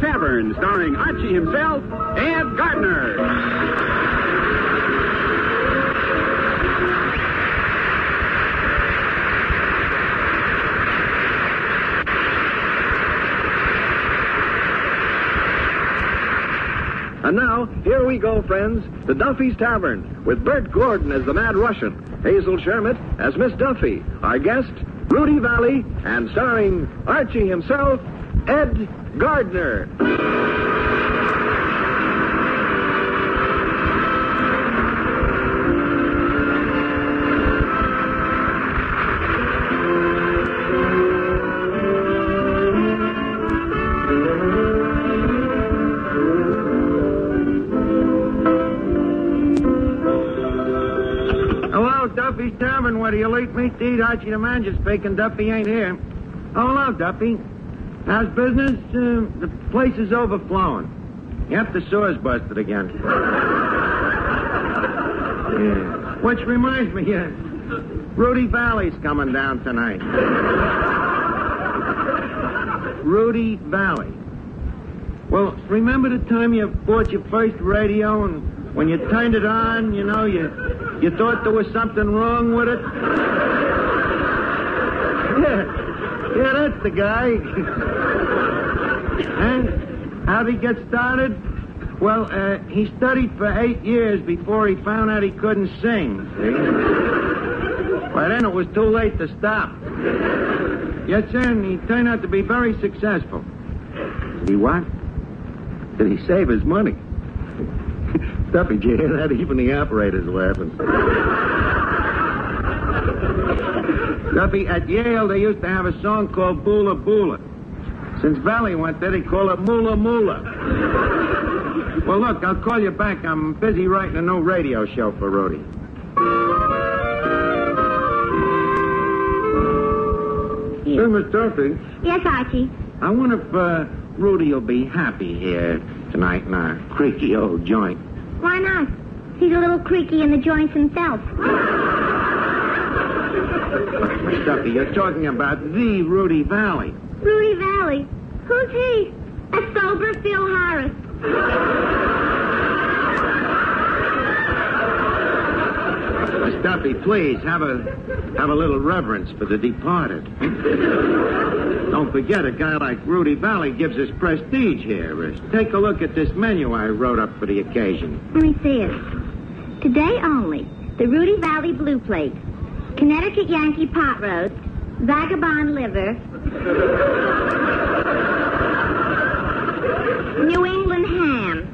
Tavern, starring Archie himself, Ed Gardner. And now, here we go, friends, to Duffy's Tavern, with Bert Gordon as the Mad Russian, Hazel Shermet as Miss Duffy, our guest, Rudy Vallee, and starring Archie himself, Ed Gardner. Hello, Duffy's Tavern. What do you late meet to eat? Archie the manager speaking. Duffy ain't here. Oh, hello, Duffy. How's business? Uh, the place is overflowing. Yep, the sewer's busted again. yeah. Which reminds me, uh, Rudy Vallee's coming down tonight. Rudy Vallee. Well, remember the time you bought your first radio and when you turned it on, you know, you you thought there was something wrong with it? Yeah. Yeah, that's the guy. and how'd he get started? Well, uh, he studied for eight years before he found out he couldn't sing. By then it was too late to stop. Yes, sir, and he turned out to be very successful. He what? Did he save his money? Duffy, did you hear that? Even the operator's laughing. Duffy, at Yale they used to have a song called Boola Boola. Since Vallee went there, they call it Moola Moola. Well, look, I'll call you back. I'm busy writing a new radio show for Rudy. Sir, Miss Duffy, Yes, Archie. I wonder if uh, Rudy will be happy here tonight in our creaky old joint. Why not? He's a little creaky in the joints himself. Miss Duffy, you're talking about the Rudy Vallee. Rudy Vallee. Who's he? A sober Phil Harris. Miss Duffy, please have a have a little reverence for the departed. Don't forget, a guy like Rudy Vallee gives us prestige here. Take a look at this menu I wrote up for the occasion. Let me see it. Today only, the Rudy Vallee Blue Plate, Connecticut Yankee Pot Roast, Vagabond Liver, New England Ham.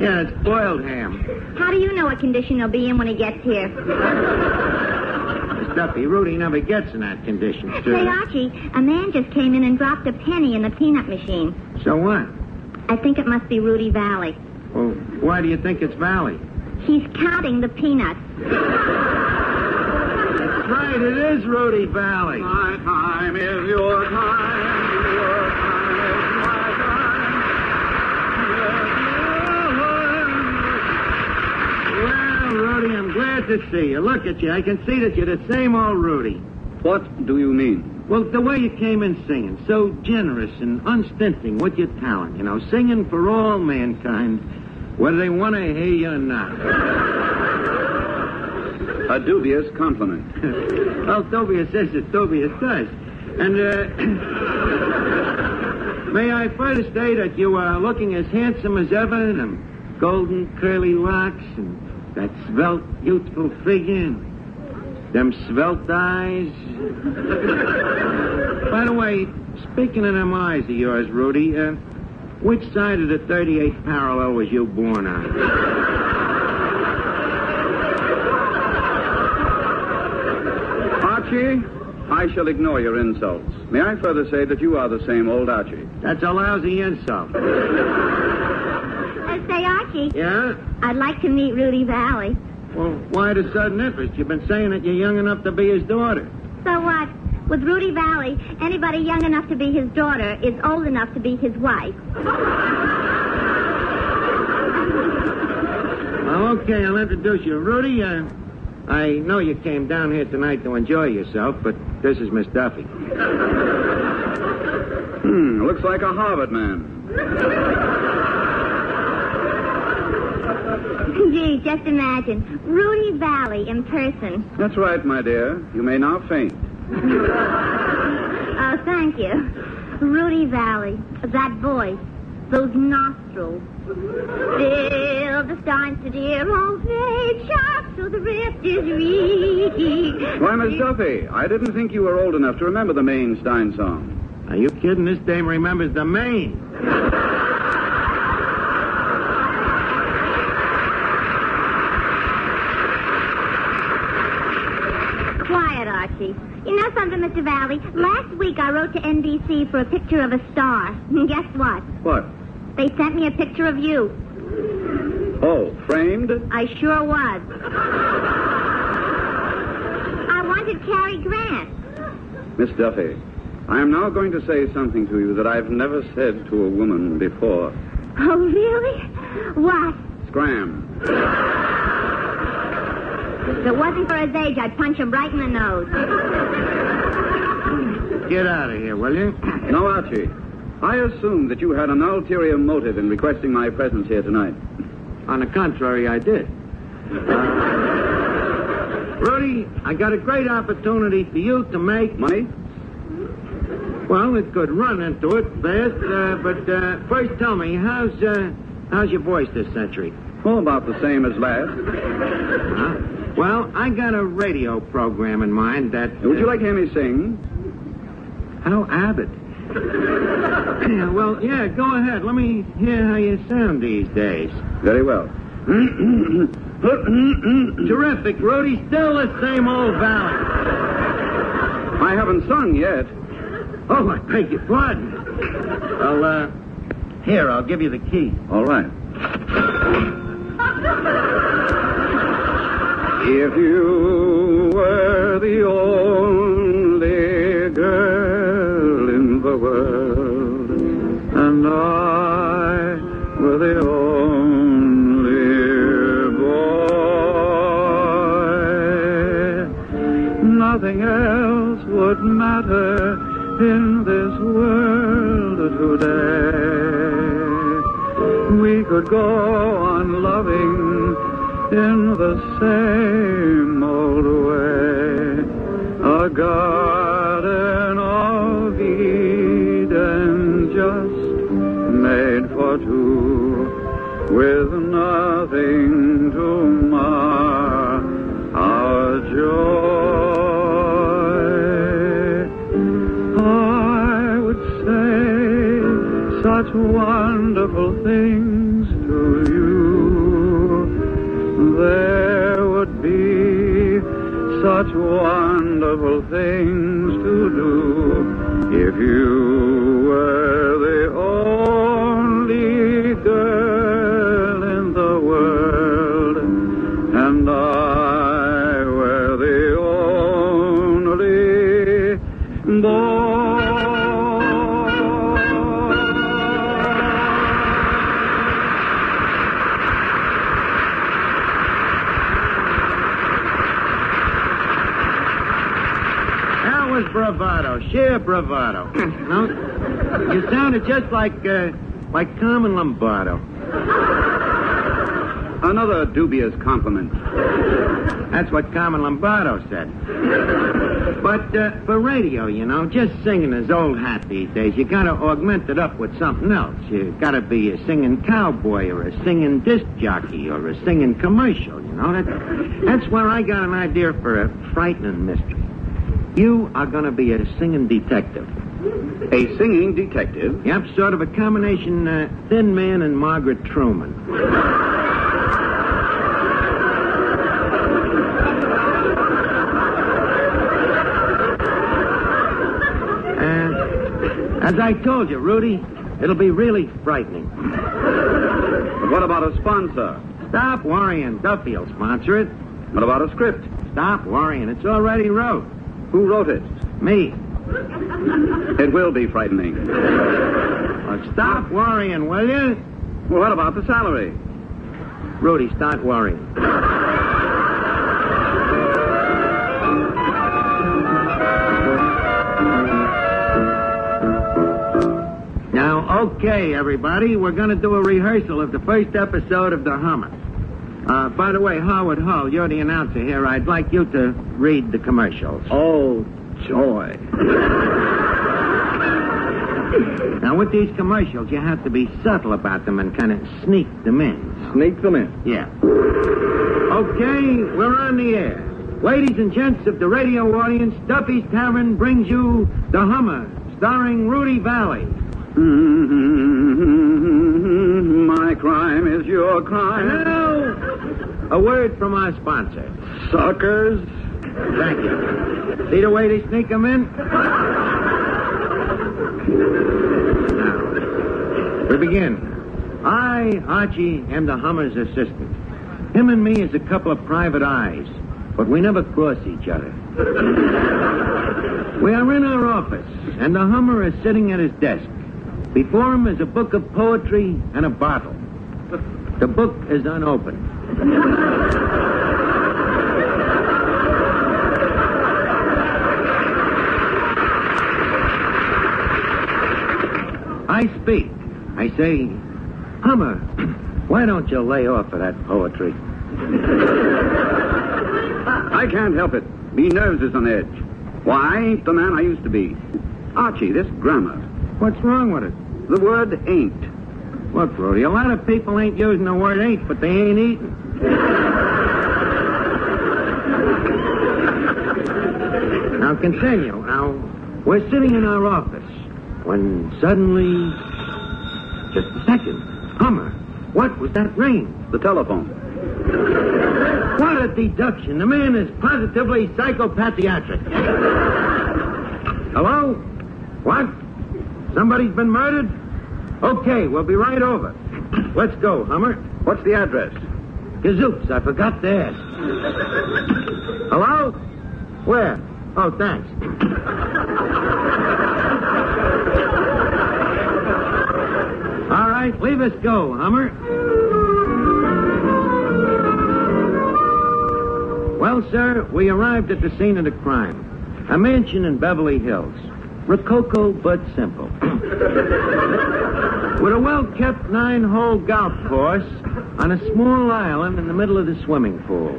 Yeah, it's boiled ham. How do you know what condition he'll be in when he gets here? Miss Duffy, Rudy never gets in that condition, Say, sir. Archie, a man just came in and dropped a penny in the peanut machine. So what? I think it must be Rudy Vallee. Well, why do you think it's Vallee? He's counting the peanuts. That's right, it is Rudy Vallee. My time is your time. Your time is my Well, Rudy, I'm glad to see you. Look at you. I can see that you're the same old Rudy. What do you mean? Well, the way you came in singing, so generous and unstinting with your talent, you know, singing for all mankind, whether they want to hear you or not. A dubious compliment. well, Tobias says that Tobias does. And, uh, may I further say that you are looking as handsome as ever, them golden curly locks and that svelte, youthful figure, and them svelte eyes. By the way, speaking of them eyes of yours, Rudy, uh, which side of the 38th parallel was you born on? Archie, I shall ignore your insults. May I further say that you are the same old Archie? That's a lousy insult. Uh, say, Archie, Yeah? I'd like to meet Rudy Vallee. Well, why the sudden interest? You've been saying that you're young enough to be his daughter. So what? With Rudy Vallee, anybody young enough to be his daughter is old enough to be his wife. Well, okay, I'll introduce you. Rudy, uh, I know you came down here tonight to enjoy yourself, but this is Miss Duffy. Hmm, looks like a Harvard man. Gee, just imagine. Rudy Vallee in person. That's right, my dear. You may now faint. Oh, thank you. Rudy Vallee. That voice. Those nostrils. Still the steins to dear old made sharp so the rift is reed. Why, Miss Duffy, I didn't think you were old enough to remember the Maine Stein song. Are you kidding? This dame remembers the Maine. Quiet, Archie. You know something, Mr. Vallee? Last week I wrote to NBC for a picture of a star. Guess what? What? They sent me a picture of you. Oh, framed? I sure was. I wanted Cary Grant. Miss Duffy, I am now going to say something to you that I've never said to a woman before. Oh, really? What? Scram. If it wasn't for his age, I'd punch him right in the nose. Get out of here, will you? No, Archie. I assumed that you had an ulterior motive in requesting my presence here tonight. On the contrary, I did. Uh, Rudy, I got a great opportunity for you to make. Money? Well, it could run into it fast, uh, but uh, first tell me, how's uh, how's your voice this century? Oh, about the same as last. Huh? Well, I got a radio program in mind that. uh, Would you like to hear me sing? How Abbott? well, yeah, go ahead. Let me hear how you sound these days. Very well. Terrific, Rudy. Still the same old valley. I haven't sung yet. Oh, I beg your pardon. Well, uh, here, I'll give you the key. All right. If you were the only girl in the world, and I were the only boy, nothing else would matter in this world today. We could go on loving in the same old way. A garden of Eden just made for two, with nothing to mar our joy. I would say such wonderful things such wonderful things to do. If you bravado. no, you sounded just like uh, like Carmen Lombardo. Another dubious compliment. That's what Carmen Lombardo said. But uh, for radio, you know, just singing is old hat these days. You got to augment it up with something else. You got to be a singing cowboy or a singing disc jockey or a singing commercial. You know that. That's where I got an idea for a frightening mystery. You are going to be a singing detective. A singing detective. Yep, sort of a combination uh, Thin Man and Margaret Truman. And as I told you, Rudy, it'll be really frightening. But what about a sponsor? Stop worrying. Duffy will sponsor it. What about a script? Stop worrying. It's already wrote. Who wrote it? Me. It will be frightening. Well, stop worrying, will you? Well, what about the salary? Rudy, start worrying. Now, okay, everybody, we're going to do a rehearsal of the first episode of The Hummer. Uh, by the way, Howard Hull, you're the announcer here. I'd like you to read the commercials. Oh, joy. Now, with these commercials, you have to be subtle about them and kind of sneak them in. Sneak them in. Yeah. Okay, we're on the air. Ladies and gents of the radio audience, Duffy's Tavern brings you The Hummer, starring Rudy Vallee. My crime is your crime. Now, a word from our sponsor. Suckers. Thank you. See the way they sneak them in? Now, we begin. I, Archie, am the Hummer's assistant. Him and me is a couple of private eyes, but we never cross each other. we are in our office, and the Hummer is sitting at his desk. Before him is a book of poetry and a bottle. The book is unopened. I speak. I say, Hummer, why don't you lay off of that poetry? I can't help it. Me nerves is on edge. Why, I ain't the man I used to be. Archie, this grammar. What's wrong with it? The word ain't. Look, Rudy, a lot of people ain't using the word ain't, but they ain't eating. now continue. Now, we're sitting in our office when suddenly. Just a second. Hummer, what was that ring? The telephone. What a deduction. The man is positively psychopathiatric. Hello? What? Somebody's been murdered? Okay, we'll be right over. Let's go, Hummer. What's the address? Gazooks, I forgot to ask. Hello? Where? Oh, thanks. All right, leave us go, Hummer. Well, sir, we arrived at the scene of the crime. A mansion in Beverly Hills. Rococo but simple. With a well-kept nine-hole golf course on a small island in the middle of the swimming pool.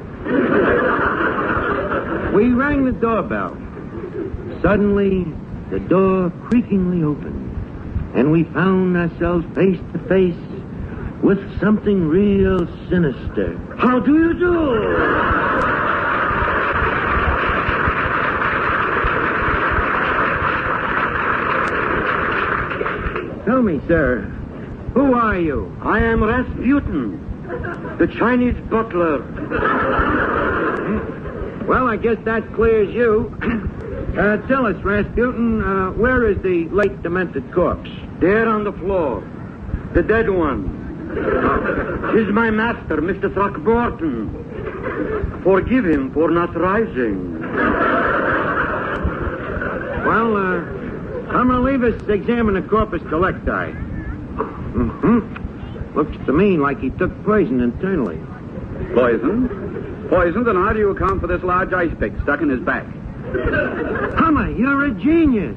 We rang the doorbell. Suddenly, the door creakingly opened, and we found ourselves face to face with something real sinister. How do you do? Tell me, sir, who are you? I am Rasputin, the Chinese butler. Well, I guess that clears you. Uh, tell us, Rasputin, uh, where is the late demented corpse? There on the floor, the dead one. Tis my master, Mr. Throckmorton. Forgive him for not rising. Well, uh, I'm gonna leave us examine the corpus collecti. Mm-hmm. Looks to me like he took poison internally. Poison? Poison? Then how do you account for this large ice pick stuck in his back? Hummer, you're a genius.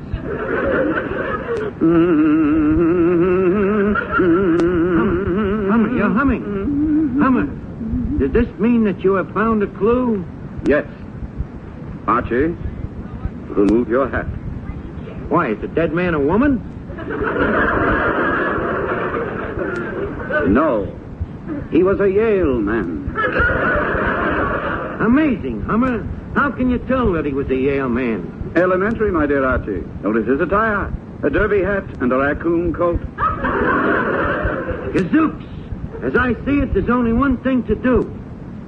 Hummer, you're humming. Hummer, does this mean that you have found a clue? Yes. Archie, remove your hat. Why, is the dead man a woman? No. He was a Yale man. Amazing, Hummer. How can you tell that he was a Yale man? Elementary, my dear Archie. Notice his attire. A derby hat and a raccoon coat. Gazooks! As I see it, there's only one thing to do.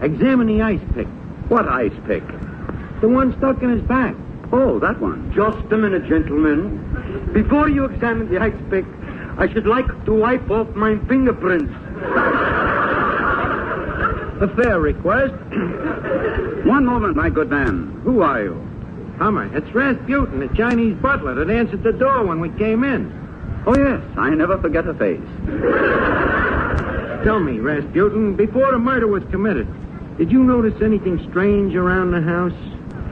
Examine the ice pick. What ice pick? The one stuck in his back. Oh, that one. Just a minute, gentlemen. Before you examine the ice pick, I should like to wipe off my fingerprints. A fair request. One moment, my good man. Who are you? Hummer, it's Rasputin, the Chinese butler that answered the door when we came in. Oh, yes. I never forget a face. Tell me, Rasputin, before the murder was committed, did you notice anything strange around the house?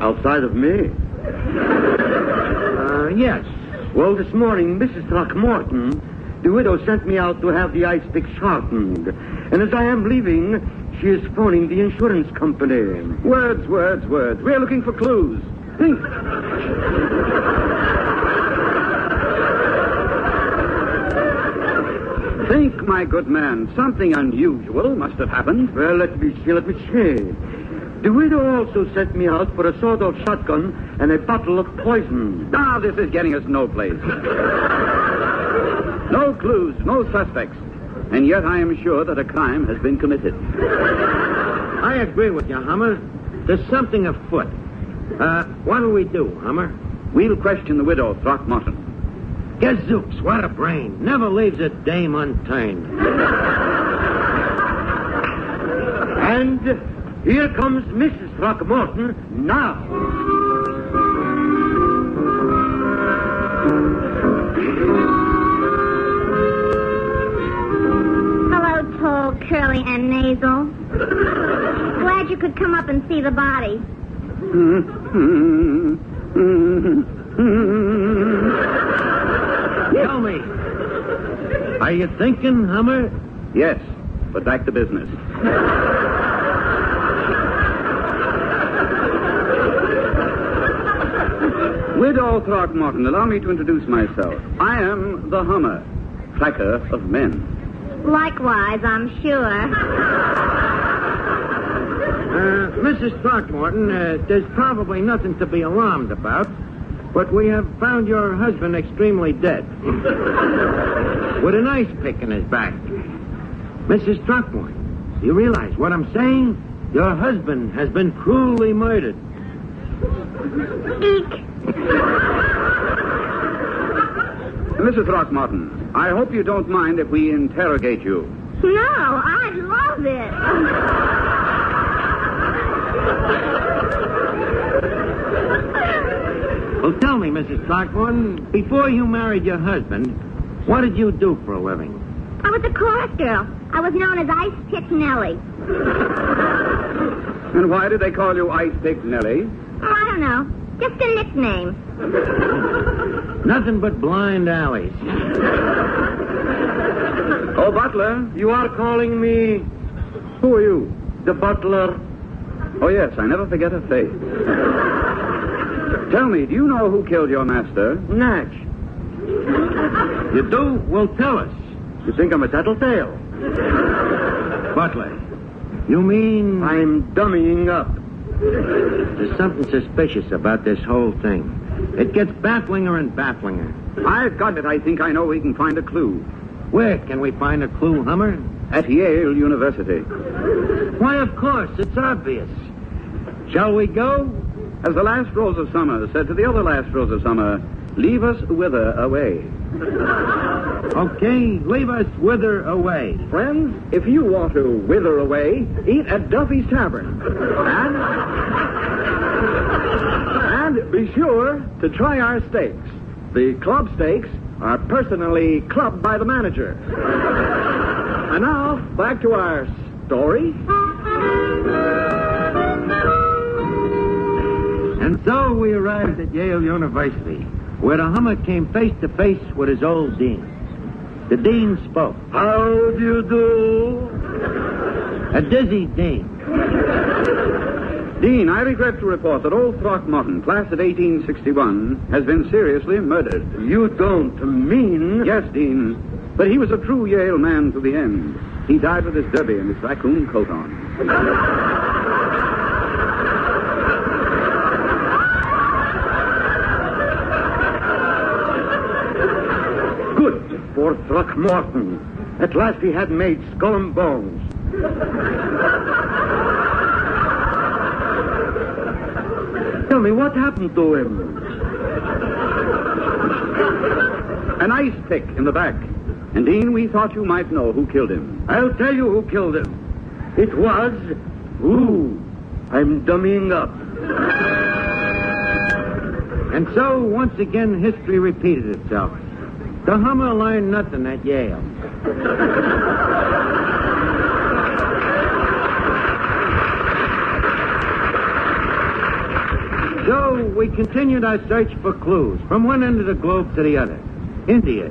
Outside of me? Uh, yes. Well, this morning, Mrs. Throckmorton, the widow sent me out to have the ice pick sharpened. And as I am leaving, she is phoning the insurance company. Words, words, words. We're looking for clues. Think. Think, my good man. Something unusual must have happened. Well, let me see, let me see. The widow also sent me out for a sawed-off shotgun and a bottle of poison. Now, this is getting us no place. no clues, no suspects. And yet I am sure that a crime has been committed. I agree with you, Hummer. There's something afoot. Uh, what'll we do, Hummer? We'll question the widow, Throckmorton. Gazooks, what a brain. Never leaves a dame unturned. And here comes Mrs. Throckmorton now. Hello, tall, curly, and nasal. Glad you could come up and see the body. Tell me, are you thinking, Hummer? Yes, but back to business. Widow Throckmorton, allow me to introduce myself. I am the Hummer, tracker of men. Likewise, I'm sure. Uh, Mrs. Throckmorton, uh, there's probably nothing to be alarmed about, but we have found your husband extremely dead. With an ice pick in his back. Mrs. Throckmorton, do you realize what I'm saying? Your husband has been cruelly murdered. Eek. Mrs. Throckmorton, I hope you don't mind if we interrogate you. No, I'd love it. Well, tell me, Mrs. Throckmorton, before you married your husband, what did you do for a living? I was a chorus girl. I was known as Ice Pick Nellie. And why do they call you Ice Pick Nellie? Oh, I don't know. Just a nickname. Nothing but blind alleys. Oh, Butler. You are calling me Who are you? the butler? Oh, yes, I never forget a face. Tell me, do you know who killed your master? Natch. You do? Well, tell us. You think I'm a tattletale? Butler, you mean I'm dummying up. There's something suspicious about this whole thing? It gets bafflinger and bafflinger. I've got it. I think I know we can find a clue. Where can we find a clue, Hummer? At Yale University. Why, of course, it's obvious. Shall we go? As the last rose of summer said to the other last rose of summer, leave us wither away. Okay, leave us wither away. Friends, if you want to wither away, eat at Duffy's Tavern. And, and be sure to try our steaks. The club steaks are personally clubbed by the manager. And now, back to our story. And so we arrived at Yale University, where the Hummer came face to face with his old dean. The dean spoke. How do you do? A dizzy dean. Dean, I regret to report that old Throckmorton, class of 1861, has been seriously murdered. You don't mean. Yes, Dean, but he was a true Yale man to the end. He died with his derby and his raccoon coat on. For Throckmorton. At last he had made skull and bones. Tell me, what happened to him? An ice pick in the back. And, Dean, we thought you might know who killed him. I'll tell you who killed him. It was. Ooh, I'm dummying up. And so, once again, history repeated itself. The Hummer learned nothing at Yale. so, we continued our search for clues from one end of the globe to the other India,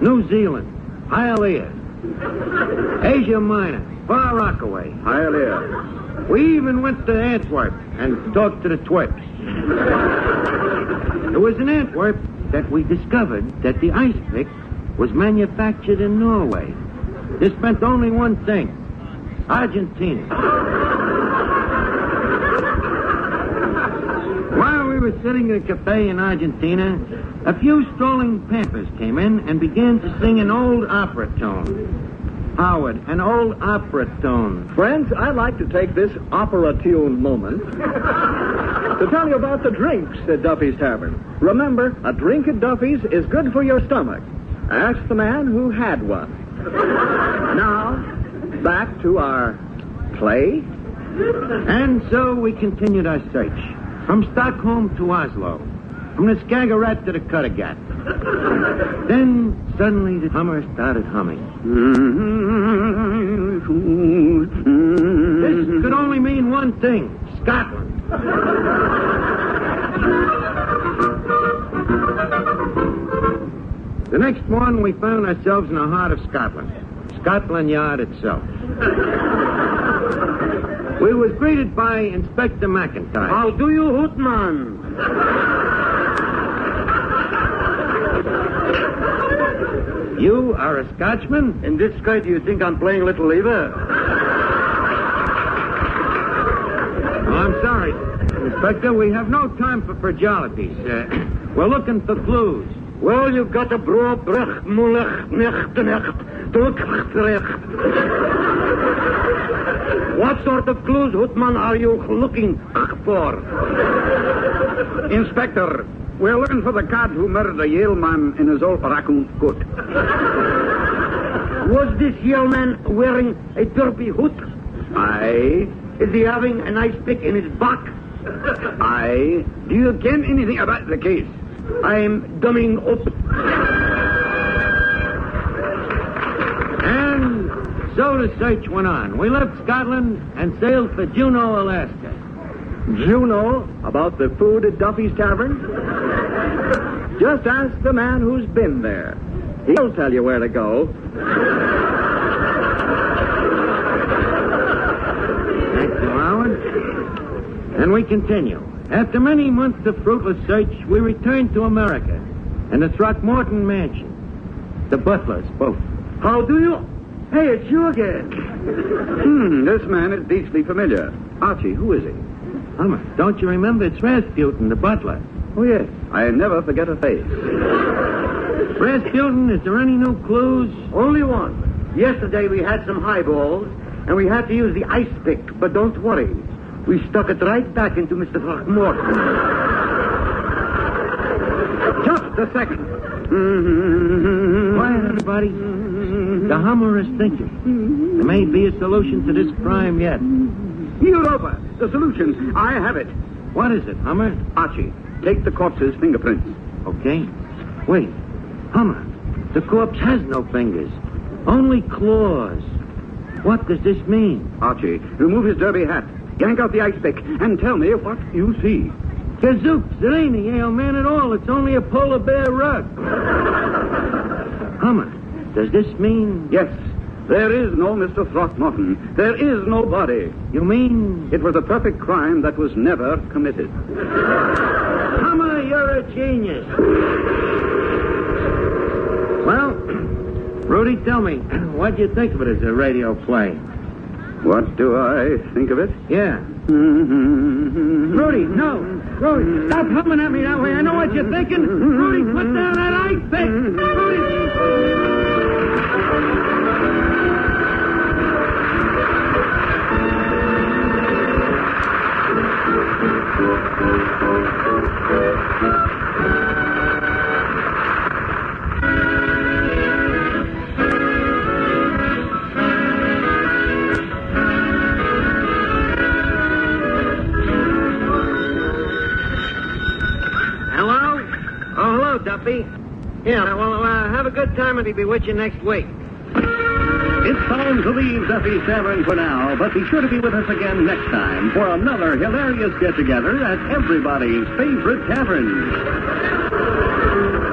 New Zealand, Hialeah, Asia Minor, Far Rockaway. Hialeah. We even went to Antwerp and talked to the twerps. It was in Antwerp that we discovered that the ice pick was manufactured in Norway. This meant only one thing Argentina. While we were sitting in a cafe in Argentina, a few strolling pampers came in and began to sing an old opera tune. Howard, an old opera tune. Friends, I'd like to take this opera tune moment to tell you about the drinks at Duffy's Tavern. Remember, a drink at Duffy's is good for your stomach. Ask the man who had one. now, back to our play. And so we continued our search. From Stockholm to Oslo. From the Skagerrak to the Kattegat. then, suddenly, the Hummer started humming. Mm-hmm. This could only mean one thing Scotland. The next morning, we found ourselves in the heart of Scotland. Scotland Yard itself. we was greeted by Inspector McIntyre. How do you, Hootman? You are a Scotchman? In this sky, do you think I'm playing Little Lever? Oh, I'm sorry. Inspector, we have no time for fragilities. Uh, we're looking for clues. Well, you've got a bro brech mulech necht necht druk What sort of clues, Hootman, are you looking for? Inspector, we're looking for the cad who murdered a Yale man in his old raccoon coat. Was this Yale man wearing a derby hood? Aye. Is he having an ice pick in his back? I. Do you ken anything about the case? I'm dumbing up. And so the search went on. We left Scotland and sailed for Juneau, Alaska. Juno about the food at Duffy's Tavern? Just ask the man who's been there. He'll tell you where to go. Thank you, Howard. And we continue. After many months of fruitless search, we returned to America and the Throckmorton Mansion. The butler spoke. How do you? Hey, it's you again. Hmm, this man is beastly familiar. Archie, who is he? Hummer, don't you remember? It's Rasputin, the butler. Oh, yes. I never forget a face. Rasputin, is there any new clues? Only one. Yesterday we had some highballs, and we had to use the ice pick, but don't worry. We stuck it right back into Mr. Throckmorton. Just a second. Quiet, everybody. The Hummer is thinking. There may be a solution to this crime yet. Europa, the solution. I have it. What is it, Hummer? Archie, take the corpse's fingerprints. Okay. Wait. Hummer, the corpse has no fingers, only claws. What does this mean? Archie, remove his derby hat, yank out the ice pick, and tell me what you see. Gazooks, it ain't a Yale man at all. It's only a polar bear rug. Hummer, does this mean... Yes, there is no Mr. Throckmorton. There is no body. You mean... It was a perfect crime that was never committed. Hummer, you're a genius. Well, Rudy, tell me, what'd you think of it as a radio play? What do I think of it? Yeah. Mm-hmm. Rudy, no. Rudy, stop humming at me that way. I know what you're thinking. Rudy, put down that ice pick. Rudy. Good time and he'll be with you next week. It's time to leave Duffy's Tavern for now, but be sure to be with us again next time for another hilarious get-together at everybody's favorite tavern.